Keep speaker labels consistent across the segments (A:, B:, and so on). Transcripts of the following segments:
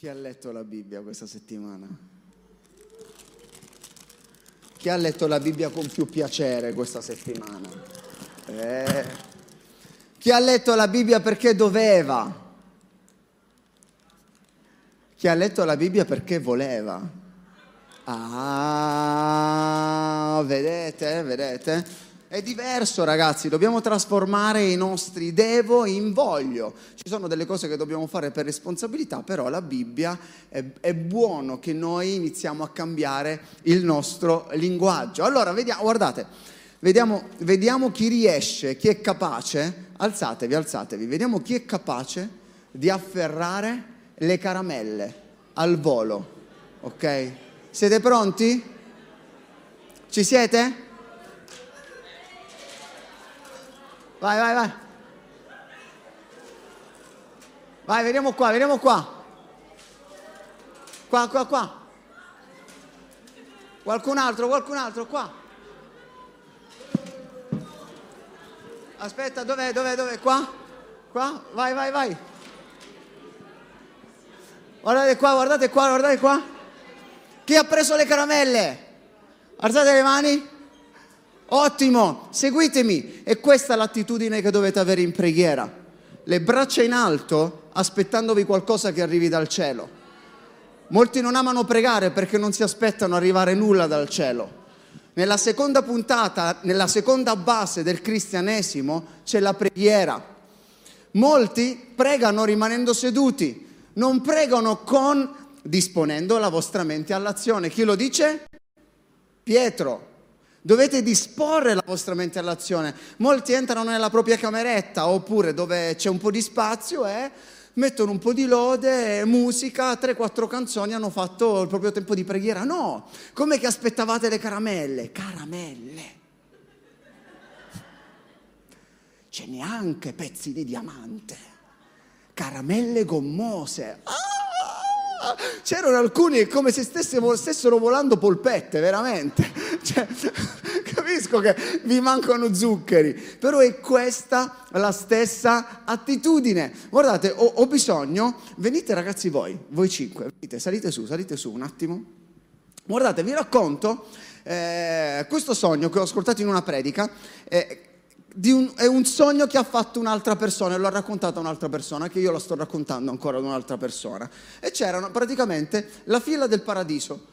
A: Chi ha letto la Bibbia questa settimana? Chi ha letto la Bibbia con più piacere questa settimana? Eh. Chi ha letto la Bibbia perché doveva? Chi ha letto la Bibbia perché voleva? Ah, vedete, vedete? È diverso ragazzi, dobbiamo trasformare i nostri devo in voglio. Ci sono delle cose che dobbiamo fare per responsabilità, però la Bibbia è, è buono che noi iniziamo a cambiare il nostro linguaggio. Allora, vediamo, guardate, vediamo, vediamo chi riesce, chi è capace, alzatevi, alzatevi, vediamo chi è capace di afferrare le caramelle al volo, ok? Siete pronti? Ci siete? Vai, vai, vai. Vai, veniamo qua, veniamo qua. Qua, qua, qua. Qualcun altro, qualcun altro, qua. Aspetta, dov'è, dov'è, dov'è? Qua? Qua? Vai, vai, vai. Guardate qua, guardate qua, guardate qua. Chi ha preso le caramelle? Alzate le mani. Ottimo, seguitemi. E questa è l'attitudine che dovete avere in preghiera. Le braccia in alto, aspettandovi qualcosa che arrivi dal cielo. Molti non amano pregare perché non si aspettano arrivare nulla dal cielo. Nella seconda puntata, nella seconda base del cristianesimo, c'è la preghiera. Molti pregano rimanendo seduti, non pregano con disponendo la vostra mente all'azione. Chi lo dice? Pietro. Dovete disporre la vostra mente all'azione. Molti entrano nella propria cameretta oppure dove c'è un po' di spazio e mettono un po' di lode, musica, 3-4 canzoni, hanno fatto il proprio tempo di preghiera. No, come che aspettavate le caramelle? Caramelle. Ce n'è anche pezzi di diamante, caramelle gommose. Ah! c'erano alcuni come se stessero, stessero volando polpette, veramente. Cioè, capisco che vi mancano zuccheri, però è questa la stessa attitudine. Guardate, ho, ho bisogno, venite ragazzi voi, voi cinque, venite, salite su, salite su un attimo. Guardate, vi racconto eh, questo sogno che ho ascoltato in una predica. Eh, un, è un sogno che ha fatto un'altra persona e l'ho raccontato a un'altra persona, che io lo sto raccontando ancora ad un'altra persona. E c'erano praticamente la fila del paradiso,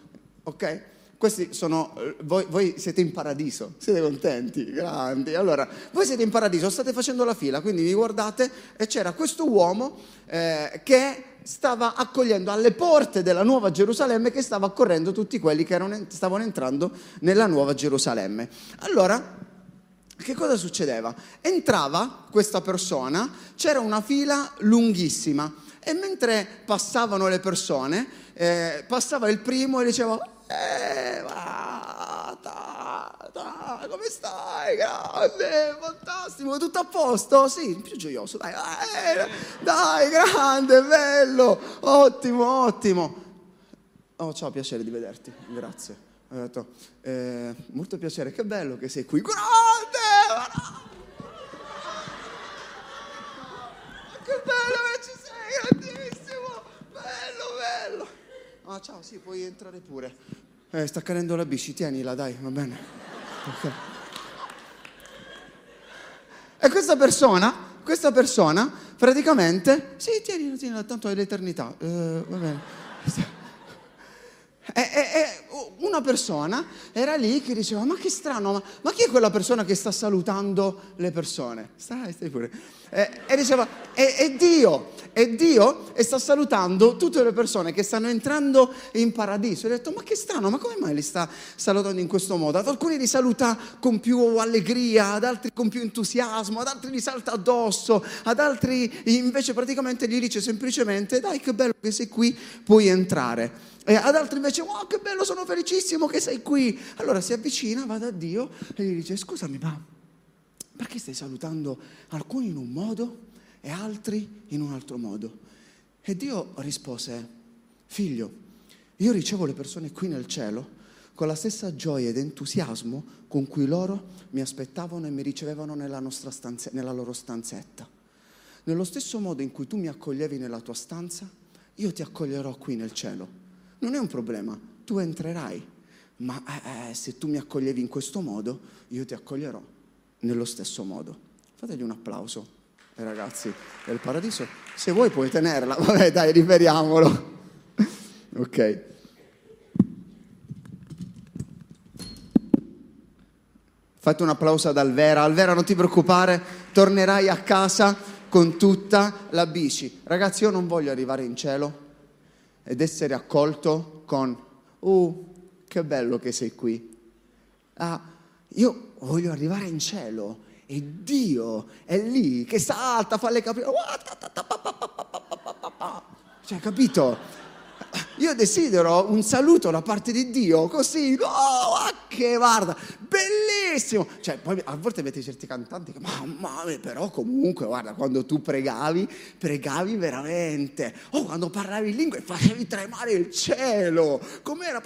A: ok? Questi sono, voi, voi, siete in paradiso, siete contenti, grandi. Allora, voi siete in paradiso, state facendo la fila, quindi vi guardate e c'era questo uomo eh, che stava accogliendo alle porte della Nuova Gerusalemme, che stava accorrendo tutti quelli che erano, stavano entrando nella Nuova Gerusalemme. Allora, che cosa succedeva? Entrava questa persona, c'era una fila lunghissima e mentre passavano le persone, eh, passava il primo e diceva, eh, va, da, da, come stai? Grande, fantastico, tutto a posto? Sì, più gioioso, dai, eh, dai, grande, bello, ottimo, ottimo. Oh, ciao, piacere di vederti, grazie. Ho detto, eh, molto piacere, che bello che sei qui. Grande! Che bello che ci sei, grandissimo! Bello, bello! Ah, ciao, sì, puoi entrare pure. Eh, sta cadendo la bici, tienila, dai, va bene. Okay. E questa persona, questa persona, praticamente, sì, tienila, tienila, tanto è l'eternità. Eh, va bene. E, e, e, una persona era lì che diceva: Ma che strano, ma, ma, chi è quella persona che sta salutando le persone? Stai, stai pure. E, e diceva: è, è, Dio, è Dio e sta salutando tutte le persone che stanno entrando in paradiso. E ho detto: Ma che strano, ma come mai li sta salutando in questo modo? Ad alcuni li saluta con più allegria, ad altri con più entusiasmo, ad altri li salta addosso, ad altri invece praticamente gli dice semplicemente: Dai, che bello che sei qui, puoi entrare. E ad altri invece, wow, che bello, sono felicissimo che sei qui. Allora si avvicina, va da Dio e gli dice, scusami, ma perché stai salutando alcuni in un modo e altri in un altro modo? E Dio rispose, figlio, io ricevo le persone qui nel cielo con la stessa gioia ed entusiasmo con cui loro mi aspettavano e mi ricevevano nella, stanze, nella loro stanzetta. Nello stesso modo in cui tu mi accoglievi nella tua stanza, io ti accoglierò qui nel cielo. Non è un problema, tu entrerai, ma eh, eh, se tu mi accoglievi in questo modo, io ti accoglierò nello stesso modo. Fategli un applauso ai ragazzi del paradiso. Se vuoi puoi tenerla, vabbè dai, riperiamolo. ok. Fate un applauso ad Alvera. Alvera, non ti preoccupare, tornerai a casa con tutta la bici. Ragazzi, io non voglio arrivare in cielo ed essere accolto con, uh, che bello che sei qui. Ah, io voglio arrivare in cielo e Dio è lì che salta, fa le capire. Cioè, capito? Io desidero un saluto da parte di Dio, così, oh, che guarda, bellissimo. Cioè, poi a volte avete certi cantanti che, mamma mia, però comunque, guarda, quando tu pregavi, pregavi veramente. Oh, quando parlavi in lingue facevi tremare il cielo. Com'era?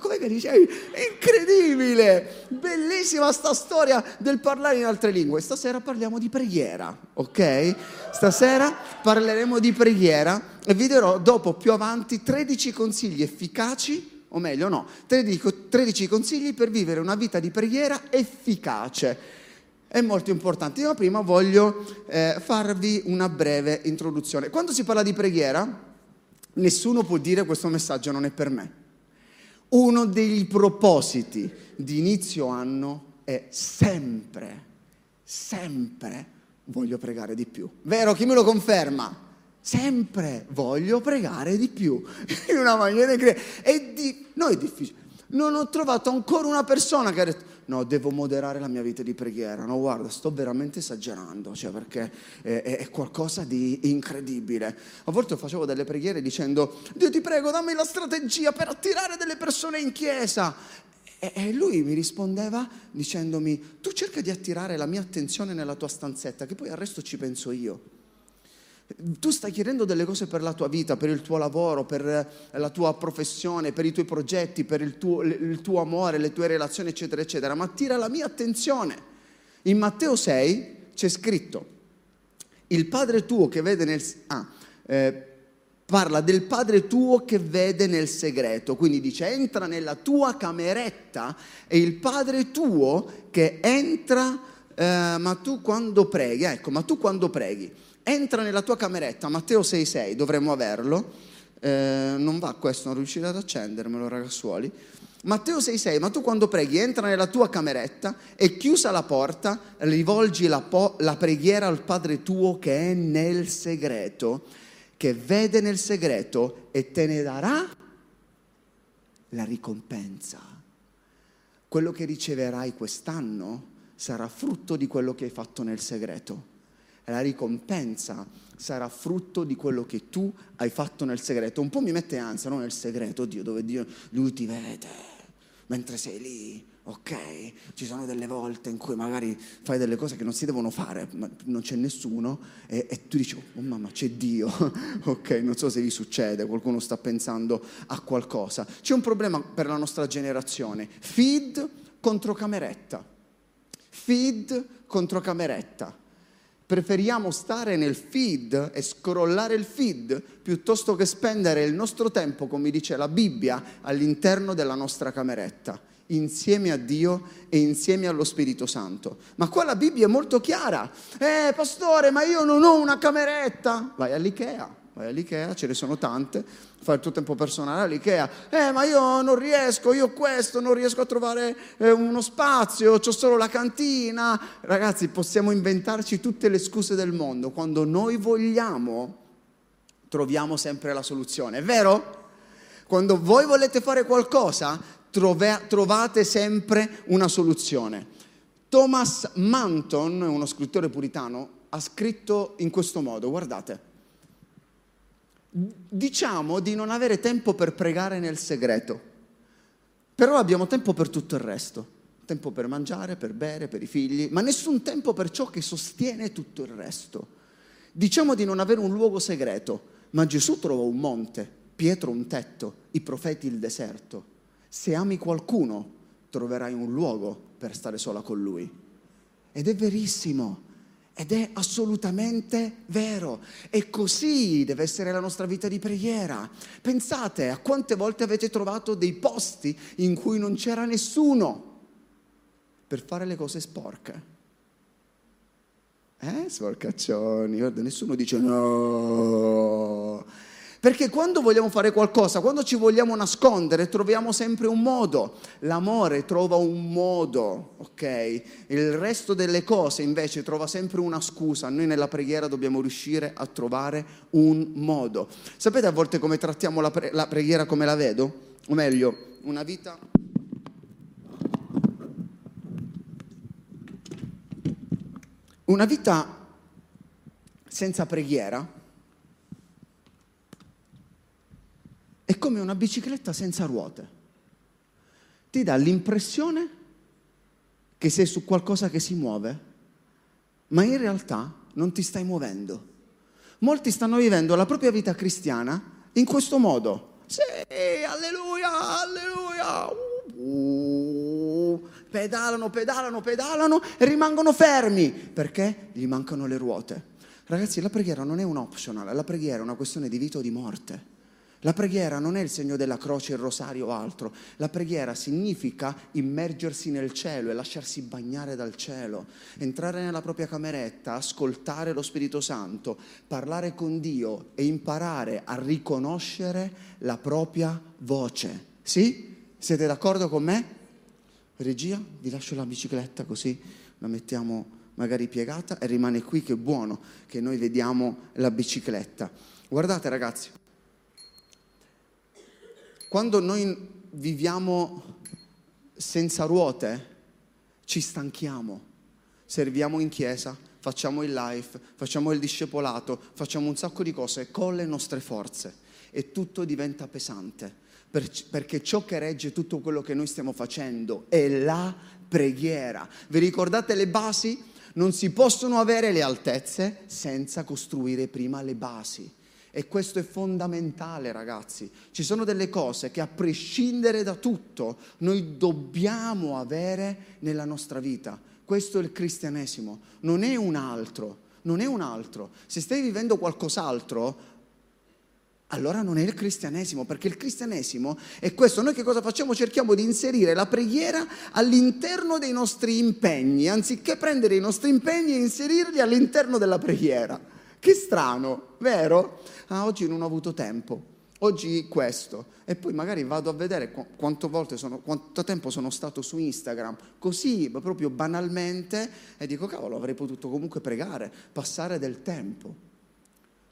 A: Come che dicevi? Incredibile! Bellissima sta storia del parlare in altre lingue. Stasera parliamo di preghiera, ok? Stasera parleremo di preghiera e vi darò dopo più avanti 13 consigli efficaci, o meglio no, 13, 13 consigli per vivere una vita di preghiera efficace. È molto importante. Io prima voglio eh, farvi una breve introduzione. Quando si parla di preghiera, nessuno può dire questo messaggio non è per me. Uno dei propositi di inizio anno è sempre, sempre voglio pregare di più. Vero? Chi me lo conferma? Sempre voglio pregare di più, in una maniera incredibile. Di, no, è difficile. Non ho trovato ancora una persona che ha detto, no, devo moderare la mia vita di preghiera. No, guarda, sto veramente esagerando, cioè perché è, è, qualcosa di incredibile. A volte facevo delle preghiere dicendo, Dio ti prego, dammi la strategia per attirare delle persone in chiesa. E lui mi rispondeva dicendomi, tu cerca di attirare la mia attenzione nella tua stanzetta, che poi al resto ci penso io. Tu stai chiedendo delle cose per la tua vita, per il tuo lavoro, per la tua professione, per i tuoi progetti, per il tuo, il tuo amore, le tue relazioni, eccetera, eccetera, ma attira la mia attenzione. In Matteo 6 c'è scritto, il Padre tuo che vede nel... Ah, eh, parla del Padre tuo che vede nel segreto, quindi dice entra nella tua cameretta e il Padre tuo che entra, eh, ma tu quando preghi, ecco, ma tu quando preghi entra nella tua cameretta, Matteo 6,6, dovremmo averlo, eh, non va questo, non riuscite ad accendermelo ragazzuoli. Matteo 6,6, ma tu quando preghi entra nella tua cameretta e chiusa la porta, rivolgi la, po- la preghiera al Padre tuo che è nel segreto, che vede nel segreto e te ne darà la ricompensa. Quello che riceverai quest'anno sarà frutto di quello che hai fatto nel segreto la ricompensa sarà frutto di quello che tu hai fatto nel segreto. Un po' mi mette ansia, no? Nel segreto, Dio, dove Dio, lui ti vede, mentre sei lì, ok? Ci sono delle volte in cui magari fai delle cose che non si devono fare, ma non c'è nessuno, e, e tu dici, oh mamma, c'è Dio, ok? Non so se vi succede, qualcuno sta pensando a qualcosa. C'è un problema per la nostra generazione, feed contro cameretta, feed contro cameretta preferiamo stare nel feed e scrollare il feed piuttosto che spendere il nostro tempo, come dice la Bibbia, all'interno della nostra cameretta, insieme a Dio e insieme allo Spirito Santo. Ma qua la Bibbia è molto chiara. Eh, pastore, ma io non ho una cameretta. Vai all'Ikea vai all'Ikea, ce ne sono tante, fai il tuo tempo personale all'Ikea, eh ma io non riesco, io questo, non riesco a trovare eh, uno spazio, ho solo la cantina. Ragazzi, possiamo inventarci tutte le scuse del mondo, quando noi vogliamo troviamo sempre la soluzione, è vero? Quando voi volete fare qualcosa, trove, trovate sempre una soluzione. Thomas Manton, uno scrittore puritano, ha scritto in questo modo, guardate, diciamo di non avere tempo per pregare nel segreto, però abbiamo tempo per tutto il resto, tempo per mangiare, per bere, per i figli, ma nessun tempo per ciò che sostiene tutto il resto. Diciamo di non avere un luogo segreto, ma Gesù trova un monte, Pietro un tetto, i profeti il deserto. Se ami qualcuno, troverai un luogo per stare sola con lui. Ed è verissimo, Ed è assolutamente vero. E così deve essere la nostra vita di preghiera. Pensate a quante volte avete trovato dei posti in cui non c'era nessuno per fare le cose sporche. Eh, sporcaccioni, guarda, nessuno dice no. Perché quando vogliamo fare qualcosa, quando ci vogliamo nascondere, troviamo sempre un modo. L'amore trova un modo, ok? Il resto delle cose invece trova sempre una scusa. Noi nella preghiera dobbiamo riuscire a trovare un modo. Sapete a volte come trattiamo la, pre- la preghiera come la vedo? O meglio, una vita... Una vita senza preghiera è come una bicicletta senza ruote. Ti dà l'impressione che sei su qualcosa che si muove, ma in realtà non ti stai muovendo. Molti stanno vivendo la propria vita cristiana in questo modo. Sì, alleluia, alleluia. Uh, pedalano, pedalano, pedalano e rimangono fermi perché gli mancano le ruote. Ragazzi, la preghiera non è un optional, la preghiera è una questione di vita o di morte. La preghiera non è il segno della croce, il rosario o altro. La preghiera significa immergersi nel cielo e lasciarsi bagnare dal cielo, entrare nella propria cameretta, ascoltare lo Spirito Santo, parlare con Dio e imparare a riconoscere la propria voce. Sì? Siete d'accordo con me? Regia, vi lascio la bicicletta così la mettiamo magari piegata e rimane qui che buono che noi vediamo la bicicletta. Guardate ragazzi, quando noi viviamo senza ruote, ci stanchiamo. Serviamo in chiesa, facciamo il live, facciamo il discepolato, facciamo un sacco di cose con le nostre forze e tutto diventa pesante. perché ciò che regge tutto quello che noi stiamo facendo è la preghiera. Vi ricordate le basi? Non si possono avere le altezze senza costruire prima le basi. E questo è fondamentale, ragazzi. Ci sono delle cose che a prescindere da tutto noi dobbiamo avere nella nostra vita. Questo è il cristianesimo, non è un altro, non è un altro. Se stai vivendo qualcos'altro, allora non è il cristianesimo, perché il cristianesimo è questo. Noi che cosa facciamo? Cerchiamo di inserire la preghiera all'interno dei nostri impegni, anziché prendere i nostri impegni e inserirli all'interno della preghiera. Che strano, vero? Ah, oggi non ho avuto tempo. Oggi questo. E poi magari vado a vedere sono, quanto tempo sono stato su Instagram, così proprio banalmente, e dico, cavolo, avrei potuto comunque pregare, passare del tempo.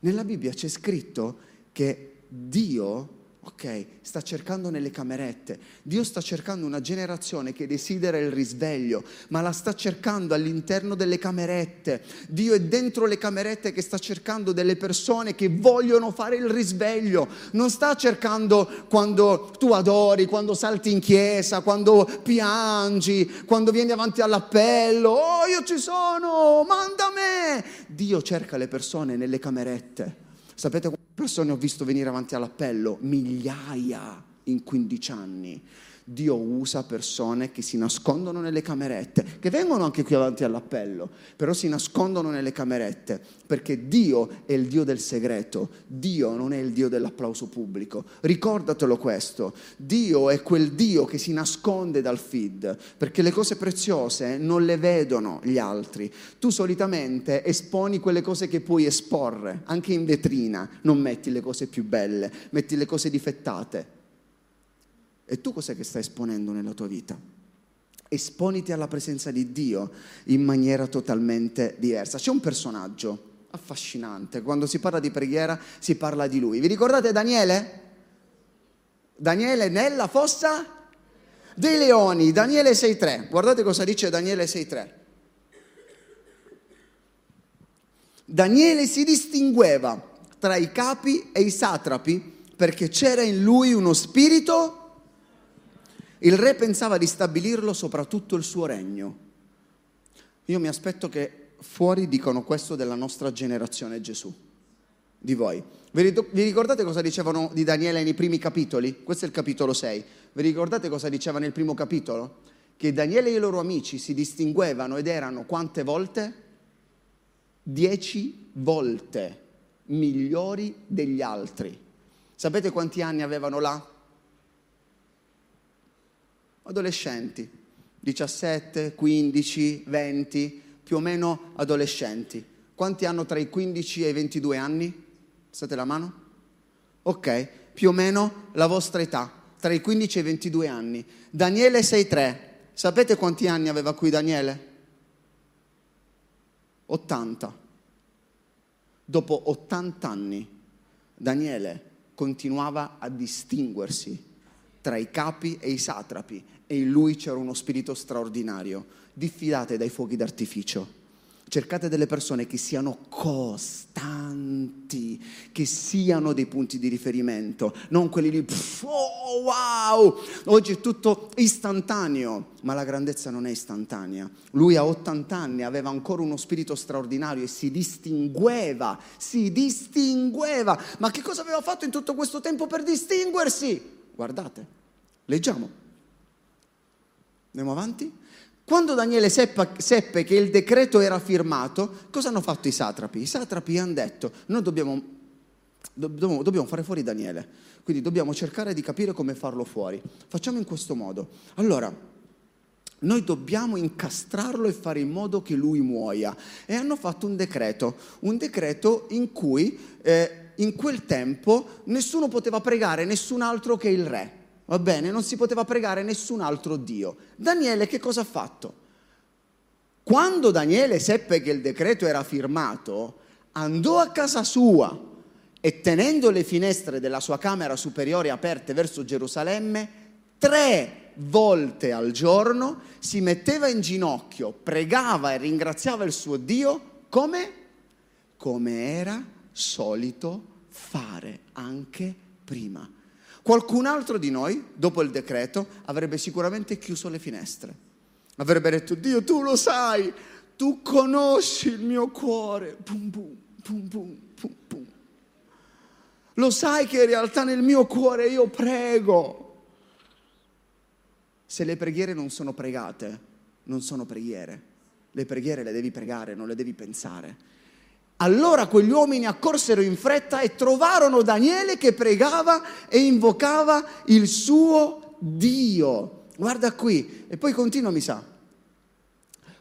A: Nella Bibbia c'è scritto che Dio Ok, sta cercando nelle camerette. Dio sta cercando una generazione che desidera il risveglio, ma la sta cercando all'interno delle camerette. Dio è dentro le camerette che sta cercando delle persone che vogliono fare il risveglio. Non sta cercando quando tu adori, quando salti in chiesa, quando piangi, quando vieni avanti all'appello. Oh, io ci sono, manda me. Dio cerca le persone nelle camerette. Sapete quante persone ho visto venire avanti all'appello? Migliaia in 15 anni. Dio usa persone che si nascondono nelle camerette, che vengono anche qui avanti all'appello, però si nascondono nelle camerette, perché Dio è il Dio del segreto, Dio non è il Dio dell'applauso pubblico. Ricordatelo questo, Dio è quel Dio che si nasconde dal feed, perché le cose preziose non le vedono gli altri. Tu solitamente esponi quelle cose che puoi esporre, anche in vetrina, non metti le cose più belle, metti le cose difettate. E tu cos'è che stai esponendo nella tua vita? Esponiti alla presenza di Dio in maniera totalmente diversa. C'è un personaggio affascinante, quando si parla di preghiera si parla di lui. Vi ricordate Daniele? Daniele nella fossa dei leoni, Daniele 6.3. Guardate cosa dice Daniele 6.3. Daniele si distingueva tra i capi e i satrapi perché c'era in lui uno spirito il re pensava di stabilirlo sopra tutto il suo regno. Io mi aspetto che fuori dicano questo della nostra generazione Gesù, di voi. Vi ricordate cosa dicevano di Daniele nei primi capitoli? Questo è il capitolo 6. Vi ricordate cosa diceva nel primo capitolo? Che Daniele e i loro amici si distinguevano ed erano quante volte? dieci volte migliori degli altri. Sapete quanti anni avevano là? Adolescenti, 17, 15, 20, più o meno adolescenti. Quanti hanno tra i 15 e i 22 anni? State la mano? Ok, più o meno la vostra età, tra i 15 e i 22 anni. Daniele 6,3. Sapete quanti anni aveva qui Daniele? 80. Dopo 80 anni Daniele continuava a distinguersi tra i capi e i satrapi e in lui c'era uno spirito straordinario. Diffidate dai fuochi d'artificio. Cercate delle persone che siano costanti, che siano dei punti di riferimento, non quelli lì, pff, oh wow, oggi è tutto istantaneo, ma la grandezza non è istantanea. Lui a 80 anni aveva ancora uno spirito straordinario e si distingueva, si distingueva. Ma che cosa aveva fatto in tutto questo tempo per distinguersi? Guardate, leggiamo. Andiamo avanti? Quando Daniele seppa, seppe che il decreto era firmato, cosa hanno fatto i satrapi? I satrapi hanno detto, noi dobbiamo, dobbiamo, dobbiamo fare fuori Daniele, quindi dobbiamo cercare di capire come farlo fuori. Facciamo in questo modo. Allora, noi dobbiamo incastrarlo e fare in modo che lui muoia. E hanno fatto un decreto, un decreto in cui eh, in quel tempo nessuno poteva pregare nessun altro che il re va bene? Non si poteva pregare nessun altro Dio. Daniele che cosa ha fatto? Quando Daniele seppe che il decreto era firmato, andò a casa sua e tenendo le finestre della sua camera superiore aperte verso Gerusalemme, tre volte al giorno si metteva in ginocchio, pregava e ringraziava il suo Dio come? Come era solito fare anche prima. Qualcun altro di noi, dopo il decreto, avrebbe sicuramente chiuso le finestre. Avrebbe detto, Dio, tu lo sai, tu conosci il mio cuore. Pum, pum, pum, pum, pum, pum. Lo sai che in realtà nel mio cuore io prego. Se le preghiere non sono pregate, non sono preghiere. Le preghiere le devi pregare, non le devi pensare. Allora quegli uomini accorsero in fretta e trovarono Daniele che pregava e invocava il suo Dio. Guarda qui, e poi continua, mi sa.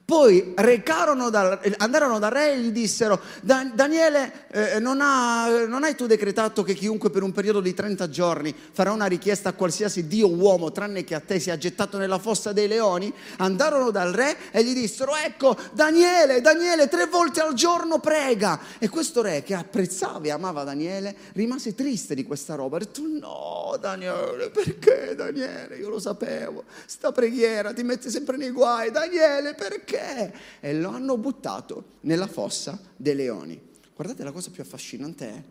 A: Poi da, andarono dal re e gli dissero, Daniele, eh, non, ha, non, hai tu decretato che chiunque per un periodo di 30 giorni farà una richiesta a qualsiasi dio uomo, tranne che a te sia gettato nella fossa dei leoni? Andarono dal re e gli dissero, ecco, Daniele, Daniele, tre volte al giorno prega. E questo re che apprezzava e amava Daniele rimase triste di questa roba. Ha detto, no, Daniele, perché Daniele? Io lo sapevo, sta preghiera ti mette sempre nei guai. Daniele, perché? Perché? E lo hanno buttato nella fossa dei leoni. Guardate, la cosa più affascinante è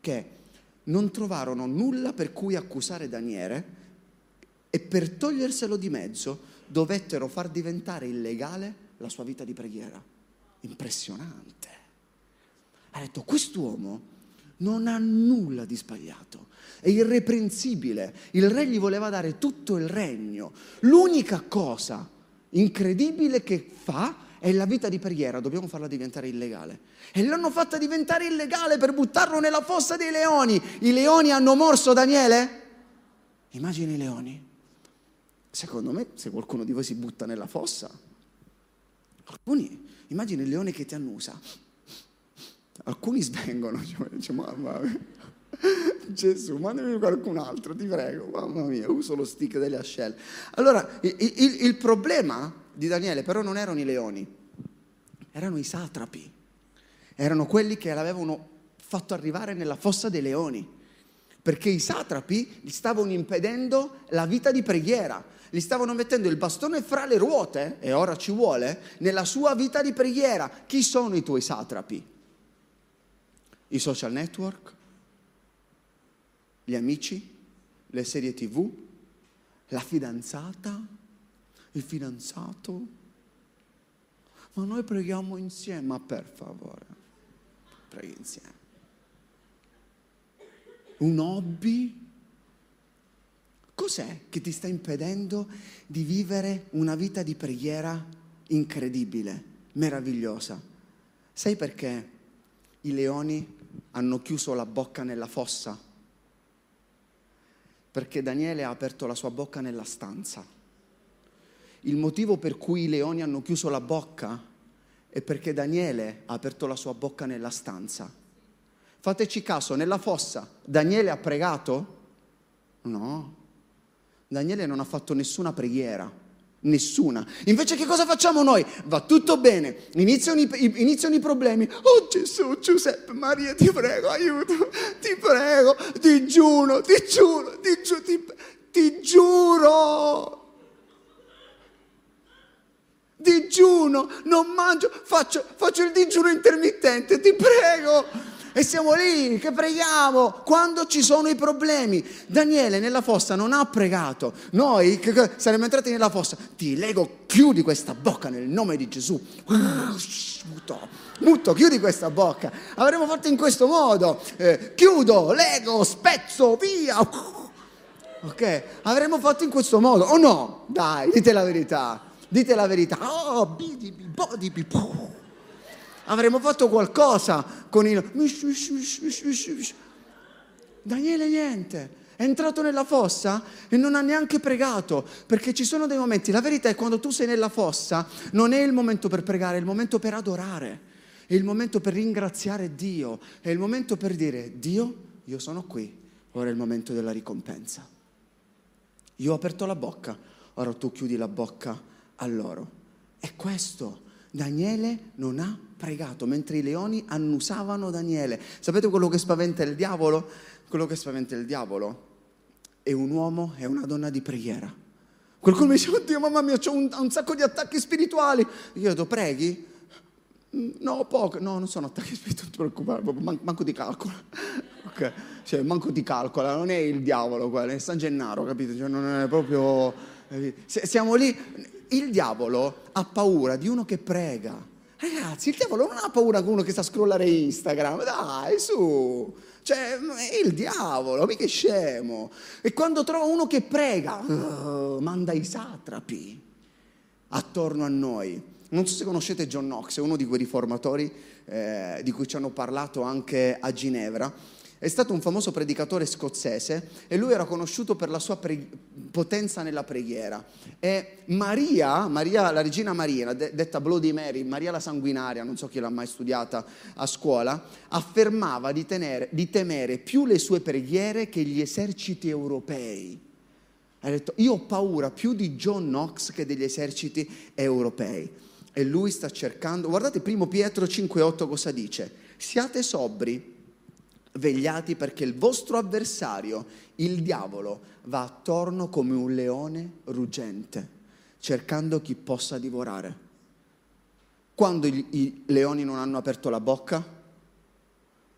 A: che non trovarono nulla per cui accusare Daniele e per toglierselo di mezzo dovettero far diventare illegale la sua vita di preghiera. Impressionante. Ha detto, quest'uomo non ha nulla di sbagliato, è irreprensibile. Il re gli voleva dare tutto il regno. L'unica cosa incredibile che fa è la vita di preghiera, dobbiamo farla diventare illegale. E l'hanno fatta diventare illegale per buttarlo nella fossa dei leoni. I leoni hanno morso Daniele? Immagini i leoni. Secondo me, se qualcuno di voi si butta nella fossa, alcuni, immagini il leone che ti annusa. Alcuni svengono, dice, mamma mia. Gesù, mandami qualcun altro, ti prego, mamma mia, uso lo stick delle ascelle. Allora, il, il, il problema di Daniele però non erano i leoni, erano i satrapi, erano quelli che l'avevano fatto arrivare nella fossa dei leoni, perché i satrapi gli stavano impedendo la vita di preghiera, gli stavano mettendo il bastone fra le ruote, e ora ci vuole, nella sua vita di preghiera. Chi sono i tuoi satrapi? I social network? Gli amici, le serie tv, la fidanzata, il fidanzato. Ma noi preghiamo insieme, ma per favore, preghi insieme. Un hobby? Cos'è che ti sta impedendo di vivere una vita di preghiera incredibile, meravigliosa? Sai perché i leoni hanno chiuso la bocca nella fossa? Perché Daniele ha aperto la sua bocca nella stanza. Il motivo per cui i leoni hanno chiuso la bocca è perché Daniele ha aperto la sua bocca nella stanza. Fateci caso, nella fossa Daniele ha pregato? No. Daniele non ha fatto nessuna preghiera. Nessuna. Invece che cosa facciamo noi? Va tutto bene, iniziano i, iniziano i, problemi. Oh Gesù, Giuseppe, Maria, ti prego, aiuto, ti prego, ti giuro, ti giuro, ti giuro, ti, ti giuro. Digiuno, non mangio, faccio, faccio il digiuno intermittente, ti prego. E siamo lì che preghiamo quando ci sono i problemi. Daniele nella fossa non ha pregato. Noi saremmo entrati nella fossa. Ti lego, chiudi questa bocca nel nome di Gesù. Muto, muto, chiudi questa bocca. Avremmo fatto in questo modo. Eh, chiudo, lego, spezzo, via. Ok? Avremmo fatto in questo modo. O no? Dai, dite la verità. Dite la verità. Oh, bidibi, bodibi, Avremmo fatto qualcosa con il... Daniele niente. È entrato nella fossa e non ha neanche pregato, perché ci sono dei momenti, la verità è quando tu sei nella fossa, non è il momento per pregare, è il momento per adorare, è il momento per ringraziare Dio, è il momento per dire, Dio, io sono qui, ora è il momento della ricompensa. Io ho aperto la bocca, ora tu chiudi la bocca a loro. È questo. Daniele non ha pregato, mentre i leoni annusavano Daniele. Sapete quello che spaventa il diavolo? Quello che spaventa il diavolo è un uomo e una donna di preghiera. Qualcuno mi dice, oddio mamma mia, ho un, un, sacco di attacchi spirituali. Io detto, preghi? No, poco. No, non sono attacchi spirituali, non ti preoccupare, man- manco di calcolo. ok, cioè manco di calcola, non è il diavolo quello, è San Gennaro, capito? Cioè, non è proprio... Siamo lì, il diavolo ha paura di uno che prega. Ragazzi, il diavolo non ha paura di uno che sta a scrollare Instagram, dai, su. Cioè, è il diavolo, mica è scemo. E quando trova uno che prega, uh, manda i satrapi attorno a noi. Non so se conoscete John Knox, è uno di quei riformatori eh, di cui ci hanno parlato anche a Ginevra è stato un famoso predicatore scozzese e lui era conosciuto per la sua pre- potenza nella preghiera. E Maria, Maria la regina Maria, de- detta Bloody Mary, Maria la sanguinaria, non so chi l'ha mai studiata a scuola, affermava di, tenere, di temere più le sue preghiere che gli eserciti europei. Ha detto, io ho paura più di John Knox che degli eserciti europei. E lui sta cercando, guardate primo Pietro 5,8 cosa dice, siate sobri vegliati perché il vostro avversario, il diavolo, va attorno come un leone ruggente, cercando chi possa divorare. Quando i, i leoni non hanno aperto la bocca?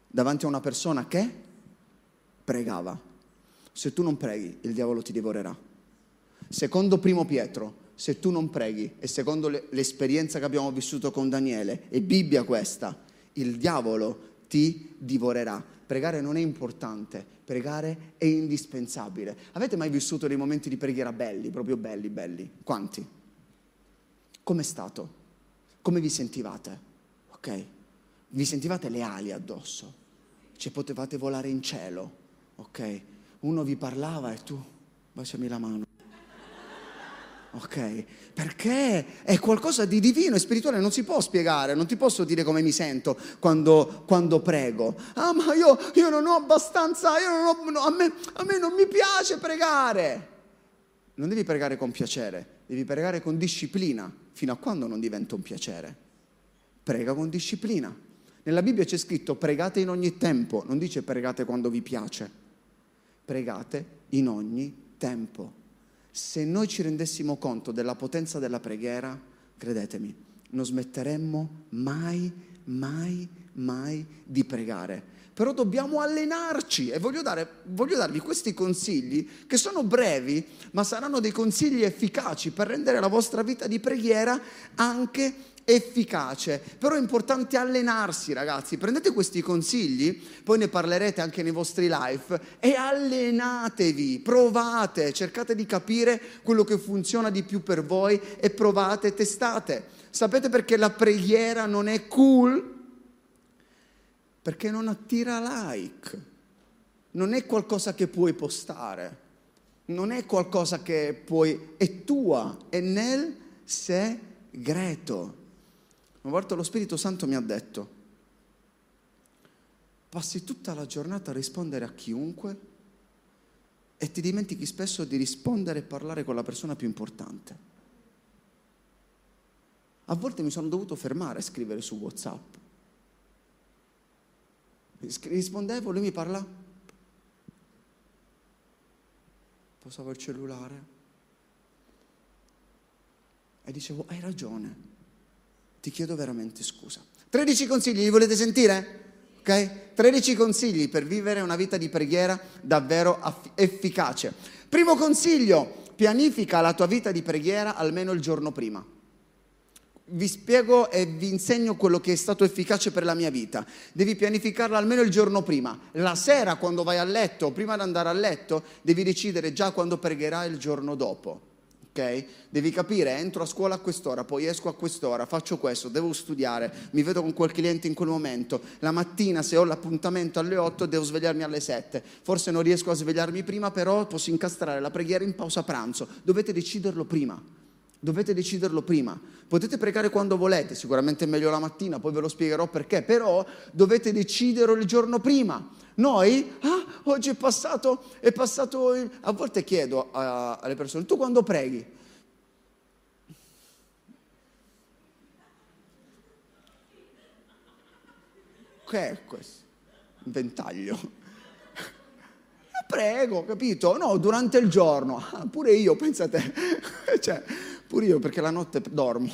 A: Davanti a una persona che pregava. Se tu non preghi, il diavolo ti divorerà. Secondo primo Pietro, se tu non preghi, e secondo l'esperienza che abbiamo vissuto con Daniele, è Bibbia questa, il diavolo ti divorerà pregare non è importante, pregare è indispensabile. Avete mai vissuto dei momenti di preghiera belli, proprio belli, belli? Quanti? Com'è stato? Come vi sentivate? Ok? Vi sentivate le ali addosso? Cioè potevate volare in cielo? Ok? Uno vi parlava e tu, baciami la mano ok? Perché è qualcosa di divino e spirituale, non si può spiegare, non ti posso dire come mi sento quando, quando prego. Ah, ma io, io, non ho abbastanza, io non ho, no, a, me, a me non mi piace pregare. Non devi pregare con piacere, devi pregare con disciplina, fino a quando non diventa un piacere. Prega con disciplina. Nella Bibbia c'è scritto pregate in ogni tempo, non dice pregate quando vi piace, pregate in ogni tempo se noi ci rendessimo conto della potenza della preghiera, credetemi, non smetteremmo mai, mai, mai di pregare. Però dobbiamo allenarci e voglio, dare, voglio darvi questi consigli che sono brevi, ma saranno dei consigli efficaci per rendere la vostra vita di preghiera anche efficace. Però è importante allenarsi, ragazzi. Prendete questi consigli, poi ne parlerete anche nei vostri live e allenatevi, provate, cercate di capire quello che funziona di più per voi e provate, testate. Sapete perché la preghiera non è cool? Perché non attira like, non è qualcosa che puoi postare, non è qualcosa che puoi, è tua, è nel segreto. Una volta lo Spirito Santo mi ha detto, passi tutta la giornata a rispondere a chiunque e ti dimentichi spesso di rispondere e parlare con la persona più importante. A volte mi sono dovuto fermare a scrivere su WhatsApp. Rispondevo, lui mi parla. Posavo il cellulare e dicevo, hai ragione, ti chiedo veramente scusa. 13 consigli, li volete sentire? ok? 13 consigli per vivere una vita di preghiera davvero efficace. Primo consiglio, pianifica la tua vita di preghiera almeno il giorno prima. Vi spiego e vi insegno quello che è stato efficace per la mia vita. Devi pianificarla almeno il giorno prima. La sera quando vai a letto, prima di andare a letto, devi decidere già quando pregherai il giorno dopo ok? Devi capire, entro a scuola a quest'ora, poi esco a quest'ora, faccio questo, devo studiare, mi vedo con quel cliente in quel momento. La mattina, se ho l'appuntamento alle 8, devo svegliarmi alle 7. Forse non riesco a svegliarmi prima, però posso incastrare la preghiera in pausa pranzo. Dovete deciderlo prima. Dovete deciderlo prima. Potete pregare quando volete, sicuramente è meglio la mattina, poi ve lo spiegherò perché, però dovete deciderlo il giorno prima. Noi, ah, oggi è passato, è passato, il... a volte chiedo a, alle persone, tu quando preghi? Che è questo? Un ventaglio. Prego, capito? No, durante il giorno. Ah, pure io, pensate. cioè, pure io perché la notte dormo.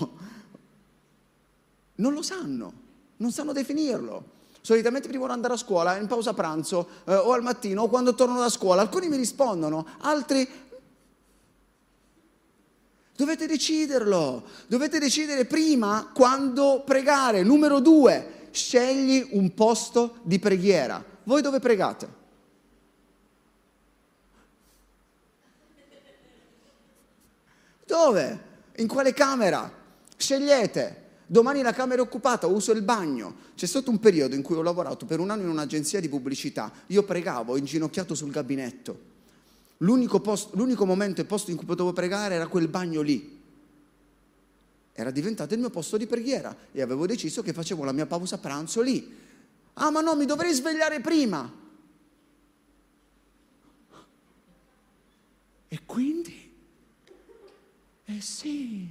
A: Non lo sanno, non sanno definirlo. Solitamente prima di andare a scuola, in pausa pranzo eh, o al mattino o quando torno da scuola, alcuni mi rispondono, altri Dovete deciderlo, dovete decidere prima quando pregare. Numero due, scegli un posto di preghiera. Voi dove pregate? Dove? In quale camera? Scegliete. Domani la camera è occupata, uso il bagno. C'è stato un periodo in cui ho lavorato per un anno in un'agenzia di pubblicità. Io pregavo, inginocchiato sul gabinetto. L'unico, posto, l'unico momento e posto in cui potevo pregare era quel bagno lì. Era diventato il mio posto di preghiera e avevo deciso che facevo la mia pausa pranzo lì. Ah, ma no, mi dovrei svegliare prima. E quindi? Eh sì,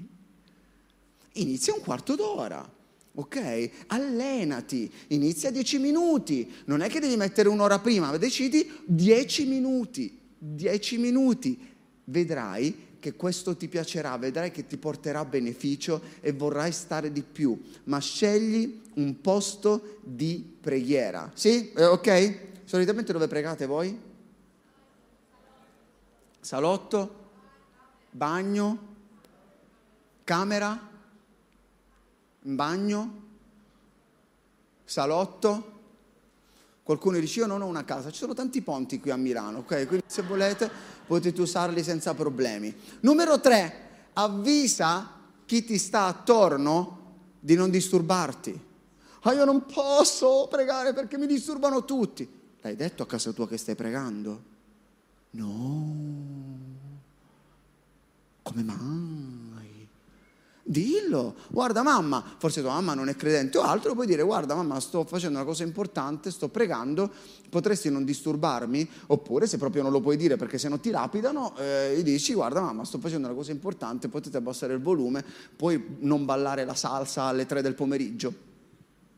A: inizia un quarto d'ora. Ok? Allenati, inizia dieci minuti. Non è che devi mettere un'ora prima, ma decidi dieci minuti. Dieci minuti. Vedrai che questo ti piacerà, vedrai che ti porterà beneficio e vorrai stare di più. Ma scegli un posto di preghiera. Sì? Eh, ok? Solitamente dove pregate voi? Salotto? Bagno? Camera, bagno, salotto. Qualcuno dice io non ho una casa, ci sono tanti ponti qui a Milano, ok? Quindi se volete potete usarli senza problemi. Numero tre, avvisa chi ti sta attorno di non disturbarti. Ah, io non posso pregare perché mi disturbano tutti. L'hai detto a casa tua che stai pregando? No. Come mai? Dillo, guarda mamma, forse tua mamma non è credente o altro, puoi dire guarda mamma sto facendo una cosa importante, sto pregando, potresti non disturbarmi? Oppure se proprio non lo puoi dire perché se no ti lapidano, eh, gli dici guarda mamma sto facendo una cosa importante, potete abbassare il volume, puoi non ballare la salsa alle 3 del pomeriggio.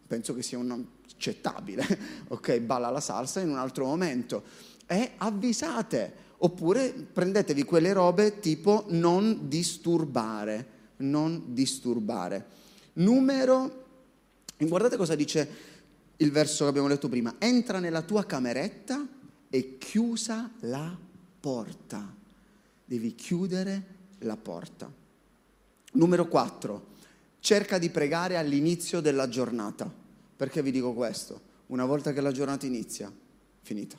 A: Penso che sia un accettabile, ok? Balla la salsa in un altro momento. E avvisate, oppure prendetevi quelle robe tipo non disturbare non disturbare. Numero, guardate cosa dice il verso che abbiamo letto prima, entra nella tua cameretta e chiusa la porta. Devi chiudere la porta. Numero 4, cerca di pregare all'inizio della giornata. Perché vi dico questo? Una volta che la giornata inizia, finita.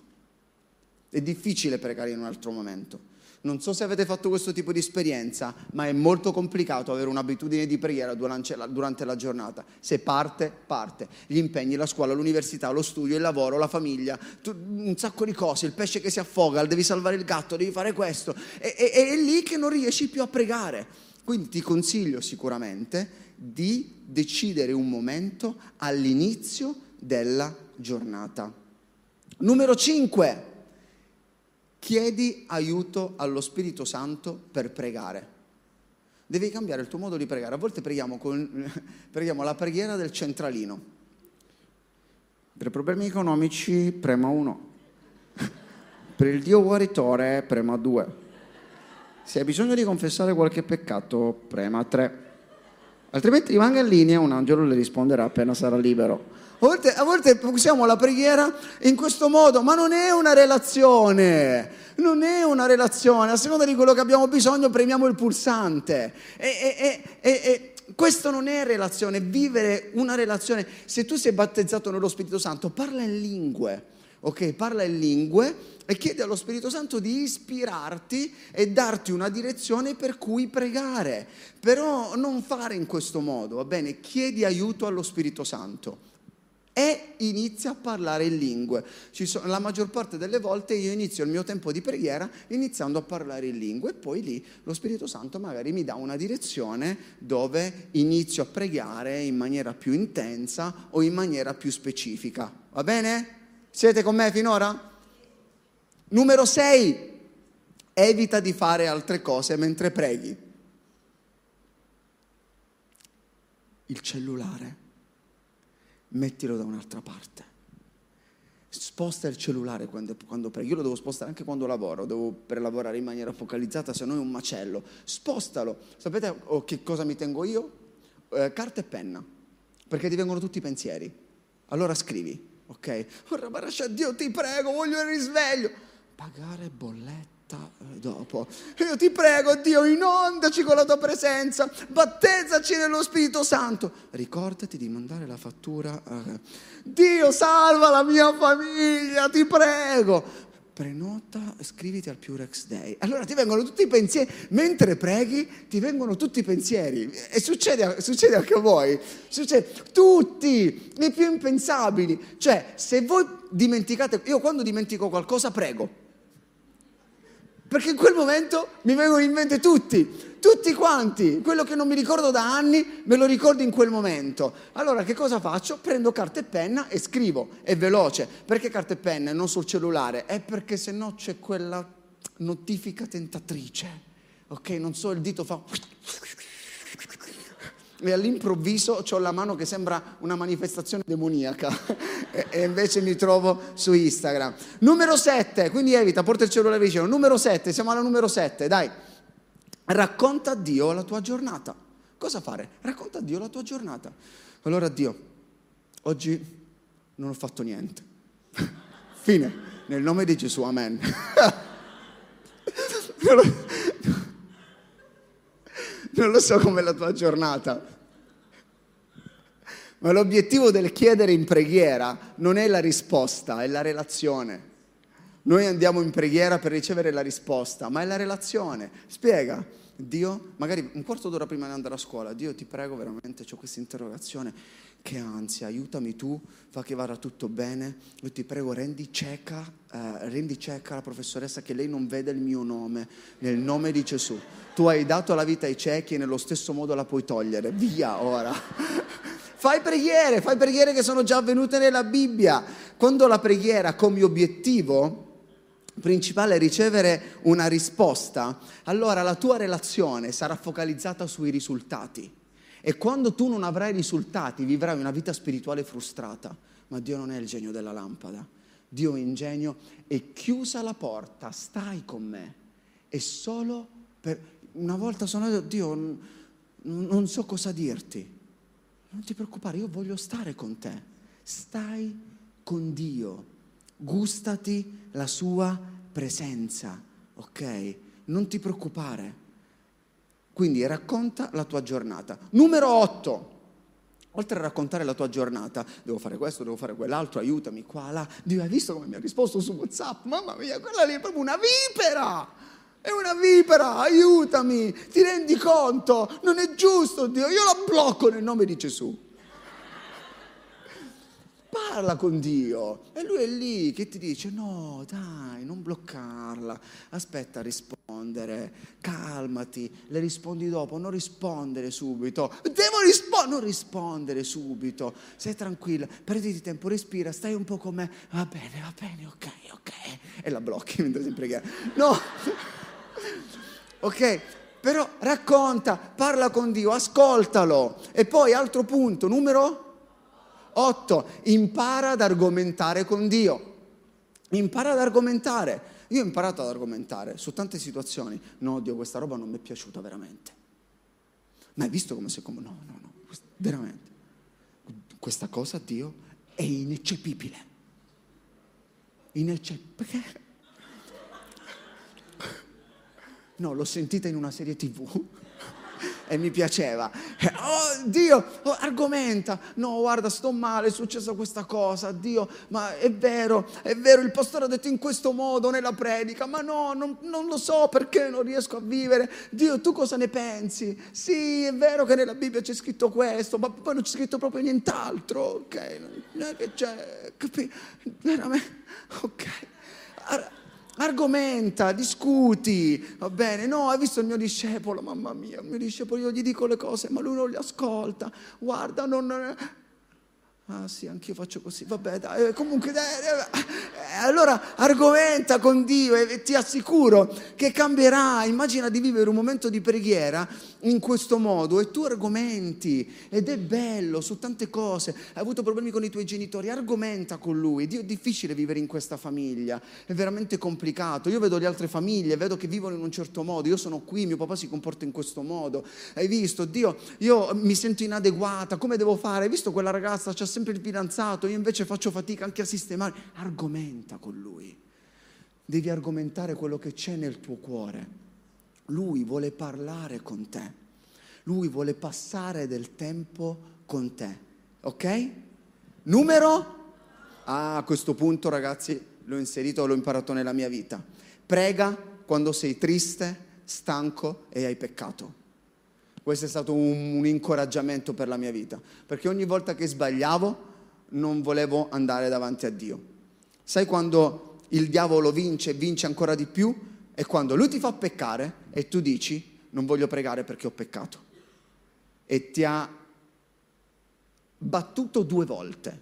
A: È difficile pregare in un altro momento. Non so se avete fatto questo tipo di esperienza, ma è molto complicato avere un'abitudine di preghiera durante la giornata. Se parte, parte. Gli impegni, la scuola, l'università, lo studio, il lavoro, la famiglia, un sacco di cose, il pesce che si affoga, devi salvare il gatto, devi fare questo. E, e, è lì che non riesci più a pregare. Quindi ti consiglio sicuramente di decidere un momento all'inizio della giornata. Numero 5 chiedi aiuto allo Spirito Santo per pregare. Devi cambiare il tuo modo di pregare. A volte preghiamo, con, preghiamo la preghiera del centralino. Per problemi economici prema 1. Per il Dio guaritore prema 2. Se hai bisogno di confessare qualche peccato prema 3. Altrimenti rimanga in linea, un angelo le risponderà appena sarà libero. A volte, a volte usiamo la preghiera in questo modo, ma non è una relazione, non è una relazione, a seconda di quello che abbiamo bisogno premiamo il pulsante. E, e, e, questo non è relazione, vivere una relazione. Se tu sei battezzato nello Spirito Santo, parla in lingue, ok? Parla in lingue e chiedi allo Spirito Santo di ispirarti e darti una direzione per cui pregare. Però non fare in questo modo, va bene? Chiedi aiuto allo Spirito Santo e inizia a parlare in lingue. Sono, la maggior parte delle volte io inizio il mio tempo di preghiera iniziando a parlare in lingue e poi lì lo Spirito Santo magari mi dà una direzione dove inizio a pregare in maniera più intensa o in maniera più specifica. Va bene? Siete con me finora? Numero 6. Evita di fare altre cose mentre preghi. Il cellulare mettilo da un'altra parte. Sposta il cellulare quando, quando, preghi. Io lo devo spostare anche quando lavoro, devo per lavorare in maniera focalizzata, se no è un macello. Spostalo. Sapete oh, che cosa mi tengo io? Eh, carta e penna, perché ti vengono tutti i pensieri. Allora scrivi, ok? Ora, Dio ti prego, voglio il risveglio. Pagare bollette eh, dopo. Io ti prego, Dio, inondaci con la tua presenza, battezzaci nello Spirito Santo. Ricordati di mandare la fattura. Dio, salva la mia famiglia, ti prego. Prenota, scriviti al Purex Day. Allora ti vengono tutti i pensieri, mentre preghi ti vengono tutti i pensieri. E succede, succede anche a voi. Succede tutti, i più impensabili. Cioè, se voi dimenticate, io quando dimentico qualcosa prego perché in quel momento mi vengono in mente tutti, tutti quanti, quello che non mi ricordo da anni me lo ricordo in quel momento. Allora che cosa faccio? Prendo carta e penna e scrivo, è veloce. Perché carta e penna e non sul cellulare? È perché se no c'è quella notifica tentatrice. Ok, non so, il dito fa e all'improvviso ho la mano che sembra una manifestazione demoniaca e invece mi trovo su Instagram. Numero 7, quindi evita, porta il cellulare vicino. Numero 7, siamo alla numero 7, dai. Racconta a Dio la tua giornata. Cosa fare? Racconta a Dio la tua giornata. Allora Dio, oggi non ho fatto niente. Fine. Nel nome di Gesù, amen. non lo so com'è la tua giornata. Ma l'obiettivo del chiedere in preghiera non è la risposta, è la relazione. Noi andiamo in preghiera per ricevere la risposta, ma è la relazione. Spiega, Dio, magari un quarto d'ora prima di andare a scuola, Dio ti prego veramente, ho questa interrogazione, che ansia, aiutami tu, fa che vada tutto bene, io ti prego rendi cieca, eh, rendi cieca la professoressa che lei non vede il mio nome, nel nome di Gesù. Tu hai dato la vita ai ciechi e nello stesso modo la puoi togliere, via ora. fai preghiere, fai preghiere che sono già avvenute nella Bibbia. Quando la preghiera come obiettivo principale ricevere una risposta, allora la tua relazione sarà focalizzata sui risultati. E quando tu non avrai risultati, vivrai una vita spirituale frustrata. Ma Dio non è il genio della lampada. Dio è in genio e chiusa la porta, stai con me. E solo per... Una volta sono andato, Dio, non so cosa dirti. Non ti preoccupare, io voglio stare con te. Stai con Dio. Gustati la sua presenza, ok? Non ti preoccupare. Quindi racconta la tua giornata. Numero 8. Oltre a raccontare la tua giornata, devo fare questo, devo fare quell'altro, aiutami qua, là. Dio, hai visto come mi ha risposto su WhatsApp? Mamma mia, quella lì è proprio una vipera! È una vipera, aiutami, ti rendi conto? Non è giusto, Dio, io la blocco nel nome di Gesù. Parla con Dio e lui è lì che ti dice no dai non bloccarla, aspetta a rispondere, calmati, le rispondi dopo, non rispondere subito, devo rispondere, non rispondere subito, stai tranquilla, prenditi tempo, respira, stai un po' con me, va bene, va bene, ok, ok, e la blocchi mentre si preghiera. No, ok, però racconta, parla con Dio, ascoltalo. E poi altro punto, numero 8. Impara ad argomentare con Dio. Impara ad argomentare. Io ho imparato ad argomentare su tante situazioni. No, Dio, questa roba non mi è piaciuta veramente. Ma hai visto come sei come... No, no, no, veramente. Questa cosa, Dio, è ineccepibile. Ineccepibile. No, l'ho sentita in una serie tv e mi piaceva. Oh Dio, oh, argomenta, no guarda sto male, è successa questa cosa, Dio, ma è vero, è vero, il pastore ha detto in questo modo nella predica, ma no, non, non lo so perché non riesco a vivere. Dio, tu cosa ne pensi? Sì, è vero che nella Bibbia c'è scritto questo, ma poi non c'è scritto proprio nient'altro, ok? Non è che c'è, capi? Veramente, ok argomenta, discuti, va bene? No, hai visto il mio discepolo, mamma mia, il mio discepolo, io gli dico le cose, ma lui non le ascolta. Guarda, non... Ah sì, anch'io faccio così, vabbè dai, eh, comunque dai, eh, allora argomenta con Dio e ti assicuro che cambierà. Immagina di vivere un momento di preghiera in questo modo e tu argomenti ed è bello su tante cose. Hai avuto problemi con i tuoi genitori, argomenta con lui. Dio è difficile vivere in questa famiglia, è veramente complicato. Io vedo le altre famiglie, vedo che vivono in un certo modo. Io sono qui, mio papà si comporta in questo modo. Hai visto, Dio, io mi sento inadeguata, come devo fare? Hai visto quella ragazza, c'ha sempre il fidanzato, io invece faccio fatica anche a sistemare. Argomenta con lui. Devi argomentare quello che c'è nel tuo cuore. Lui vuole parlare con te. Lui vuole passare del tempo con te. Ok? Numero? Ah, a questo punto ragazzi l'ho inserito, l'ho imparato nella mia vita. Prega quando sei triste, stanco e hai peccato. Questo è stato un, un, incoraggiamento per la mia vita, perché ogni volta che sbagliavo non volevo andare davanti a Dio. Sai quando il diavolo vince e vince ancora di più? È quando lui ti fa peccare e tu dici non voglio pregare perché ho peccato. E ti ha battuto due volte,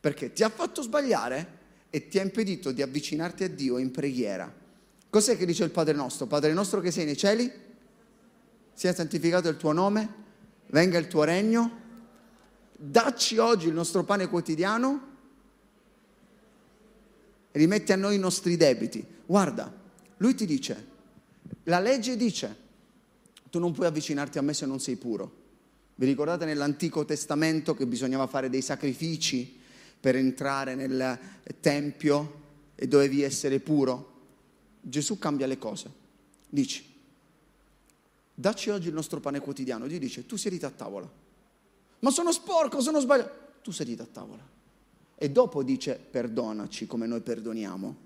A: perché ti ha fatto sbagliare e ti ha impedito di avvicinarti a Dio in preghiera. Cos'è che dice il Padre nostro? Padre nostro che sei nei cieli, sia santificato il tuo nome, venga il tuo regno, dacci oggi il nostro pane quotidiano, rimetti a noi i nostri debiti. Guarda, lui ti dice, la legge dice, tu non puoi avvicinarti a me se non sei puro. Vi ricordate nell'Antico Testamento che bisognava fare dei sacrifici per entrare nel Tempio e dovevi essere puro? Gesù cambia le cose. Dici, dacci oggi il nostro pane quotidiano. Dio dice, tu siediti a tavola. Ma sono sporco, sono sbagliato. Tu siediti a tavola. E dopo dice, perdonaci come noi perdoniamo.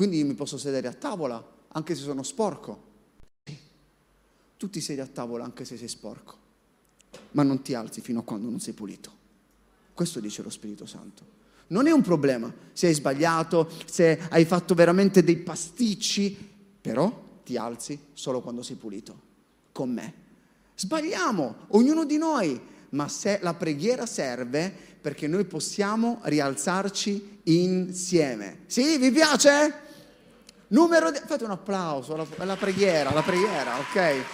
A: Quindi mi posso sedere a tavola anche se sono sporco. Sì. Tu ti siedi a tavola anche se sei sporco. Ma non ti alzi fino a quando non sei pulito. Questo dice lo Spirito Santo. Non è un problema se hai sbagliato, se hai fatto veramente dei pasticci, però ti alzi solo quando sei pulito, con me. Sbagliamo, ognuno di noi, ma se la preghiera serve perché noi possiamo rialzarci insieme. Sì, vi piace? Numero di... Fate un applauso alla, alla preghiera, alla preghiera, ok?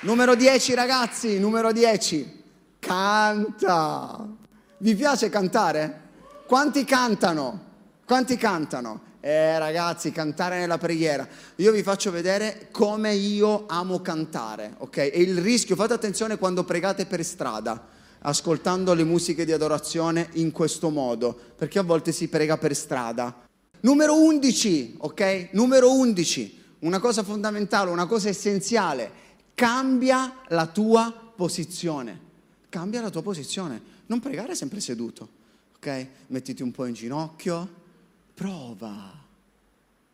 A: Numero 10 ragazzi, numero 10. Canta. Vi piace cantare? Quanti cantano? Quanti cantano? Eh ragazzi, cantare nella preghiera. Io vi faccio vedere come io amo cantare, ok? E il rischio, fate attenzione quando pregate per strada, ascoltando le musiche di adorazione in questo modo, perché a volte si prega per strada. Numero 11, ok? Numero 11, una cosa fondamentale, una cosa essenziale, cambia la tua posizione. Cambia la tua posizione, non pregare sempre seduto, ok? Mettiti un po' in ginocchio, prova.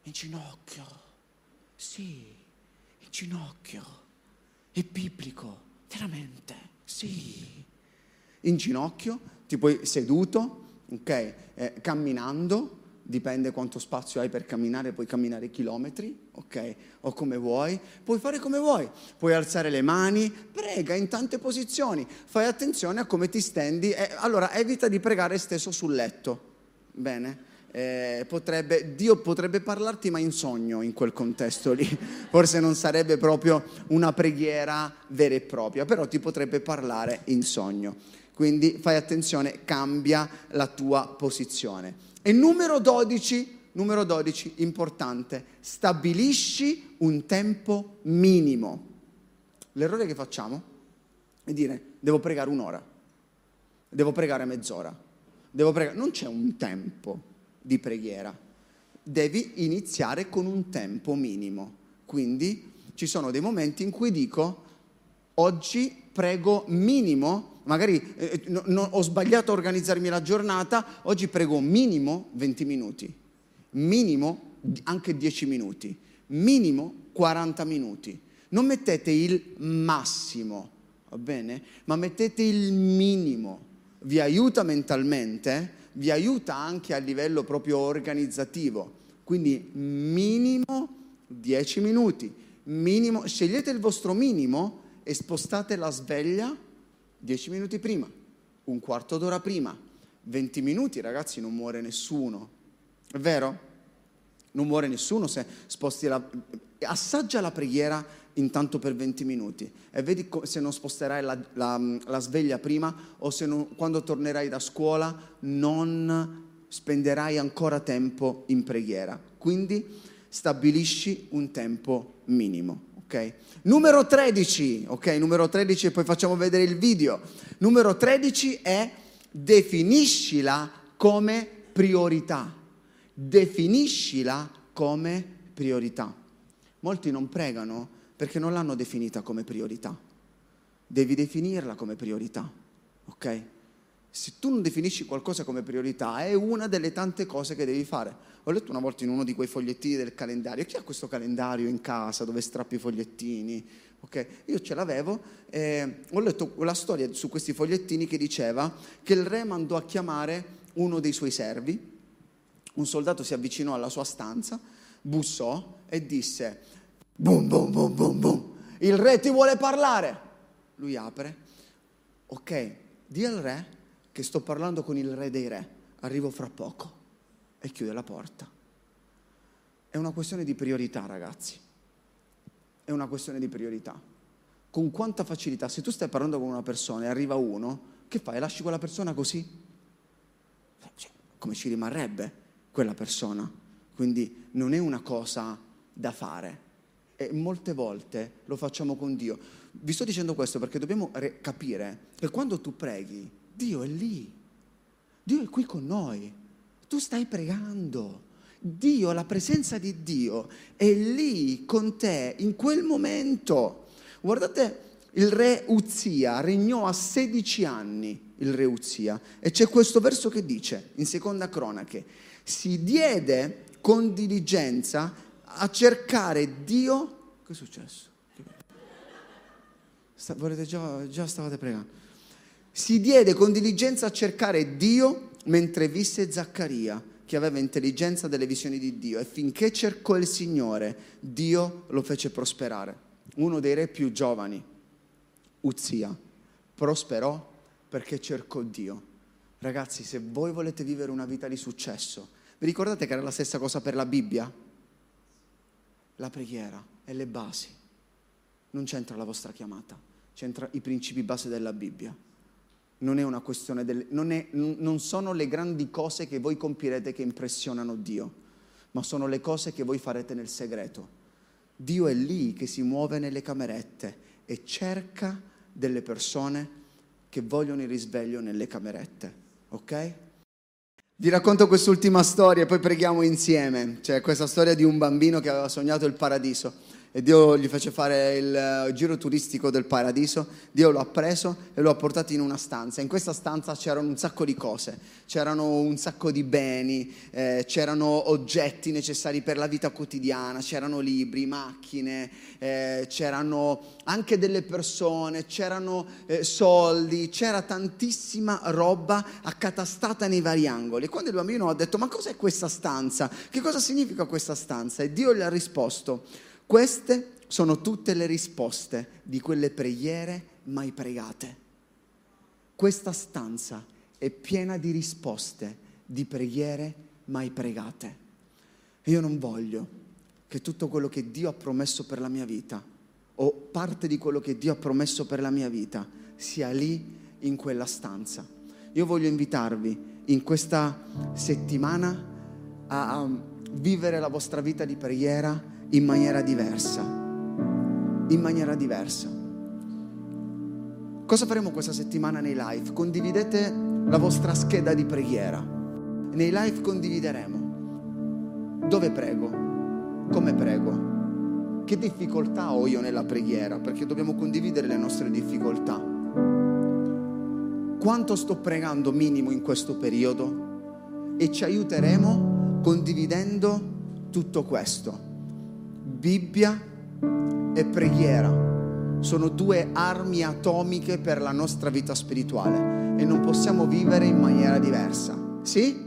A: In ginocchio. Sì, in ginocchio. È biblico, veramente, sì. In ginocchio, ti puoi seduto, ok? Eh, camminando, dipende quanto spazio hai per camminare, puoi camminare chilometri, ok? O come vuoi, puoi fare come vuoi, puoi alzare le mani, prega in tante posizioni, fai attenzione a come ti stendi, eh, allora evita di pregare steso sul letto, bene? Eh, potrebbe, Dio potrebbe parlarti ma in sogno in quel contesto lì, forse non sarebbe proprio una preghiera vera e propria, però ti potrebbe parlare in sogno. Quindi fai attenzione, cambia la tua posizione. E numero 12, numero 12, importante, stabilisci un tempo minimo. L'errore che facciamo è dire devo pregare un'ora, devo pregare mezz'ora, devo pregare... non c'è un tempo di preghiera, devi iniziare con un tempo minimo. Quindi ci sono dei momenti in cui dico oggi prego minimo magari eh, no, no, ho sbagliato a organizzarmi la giornata, oggi prego minimo 20 minuti, minimo anche 10 minuti, minimo 40 minuti. Non mettete il massimo, va bene? Ma mettete il minimo. Vi aiuta mentalmente, vi aiuta anche a livello proprio organizzativo. Quindi minimo 10 minuti, minimo, scegliete il vostro minimo e spostate la sveglia Dieci minuti prima, un quarto d'ora prima, 20 minuti, ragazzi, non muore nessuno. È vero? Non muore nessuno se sposti la... Assaggia la preghiera intanto per 20 minuti e vedi se non sposterai la, la, la sveglia prima o se non, quando tornerai da scuola non spenderai ancora tempo in preghiera. Quindi stabilisci un tempo minimo ok? Numero 13, ok? Numero 13 e poi facciamo vedere il video. Numero 13 è definiscila come priorità. Definiscila come priorità. Molti non pregano perché non l'hanno definita come priorità. Devi definirla come priorità, ok? Se tu non definisci qualcosa come priorità, è una delle tante cose che devi fare. Ho letto una volta in uno di quei fogliettini del calendario. Chi ha questo calendario in casa dove strappi i fogliettini? Okay? Io ce l'avevo e ho letto la storia su questi fogliettini che diceva che il re mandò a chiamare uno dei suoi servi. Un soldato si avvicinò alla sua stanza, bussò e disse: Bum, bum, bum, bum, bum. Il re ti vuole parlare. Lui apre. Ok, di al re che sto parlando con il re dei re, arrivo fra poco e chiude la porta. È una questione di priorità, ragazzi. È una questione di priorità. Con quanta facilità, se tu stai parlando con una persona e arriva uno, che fai? Lasci quella persona così? Cioè, come ci rimarrebbe quella persona? Quindi non è una cosa da fare. E molte volte lo facciamo con Dio. Vi sto dicendo questo perché dobbiamo capire che quando tu preghi, Dio è lì, Dio è qui con noi, tu stai pregando. Dio, la presenza di Dio è lì con te in quel momento. Guardate, il re Uzia regnò a 16 anni, il re Uzia, e c'è questo verso che dice, in seconda cronache, si diede con diligenza a cercare Dio. Che è successo? Sta, volete già, già stavate pregando si diede con diligenza a cercare Dio mentre visse Zaccaria, che aveva intelligenza delle visioni di Dio, e finché cercò il Signore, Dio lo fece prosperare. Uno dei re più giovani, Uzia, prosperò perché cercò Dio. Ragazzi, se voi volete vivere una vita di successo, vi ricordate che era la stessa cosa per la Bibbia? La preghiera e le basi. Non c'entra la vostra chiamata, c'entra i principi base della Bibbia non è una questione del, non, è, non sono le grandi cose che voi compirete che impressionano Dio, ma sono le cose che voi farete nel segreto. Dio è lì che si muove nelle camerette e cerca delle persone che vogliono il risveglio nelle camerette, ok? Vi racconto quest'ultima storia e poi preghiamo insieme. C'è questa storia di un bambino che aveva sognato il paradiso e Dio gli fece fare il eh, giro turistico del paradiso, Dio lo ha preso e lo ha portato in una stanza. In questa stanza c'erano un sacco di cose, c'erano un sacco di beni, eh, c'erano oggetti necessari per la vita quotidiana, c'erano libri, macchine, eh, c'erano anche delle persone, c'erano eh, soldi, c'era tantissima roba accatastata nei vari angoli. Quando il bambino ha detto ma cos'è questa stanza? Che cosa significa questa stanza? E Dio gli ha risposto queste sono tutte le risposte di quelle preghiere mai pregate. Questa stanza è piena di risposte di preghiere mai pregate. Io non voglio che tutto quello che Dio ha promesso per la mia vita, o parte di quello che Dio ha promesso per la mia vita, sia lì in quella stanza. Io voglio invitarvi in questa settimana a vivere la vostra vita di preghiera in maniera diversa. In maniera diversa. Cosa faremo questa settimana nei live? Condividete la vostra scheda di preghiera. Nei live condivideremo dove prego, come prego, che difficoltà ho io nella preghiera, perché dobbiamo condividere le nostre difficoltà. Quanto sto pregando minimo in questo periodo e ci aiuteremo condividendo tutto questo. Bibbia e preghiera sono due armi atomiche per la nostra vita spirituale e non possiamo vivere in maniera diversa. Sì?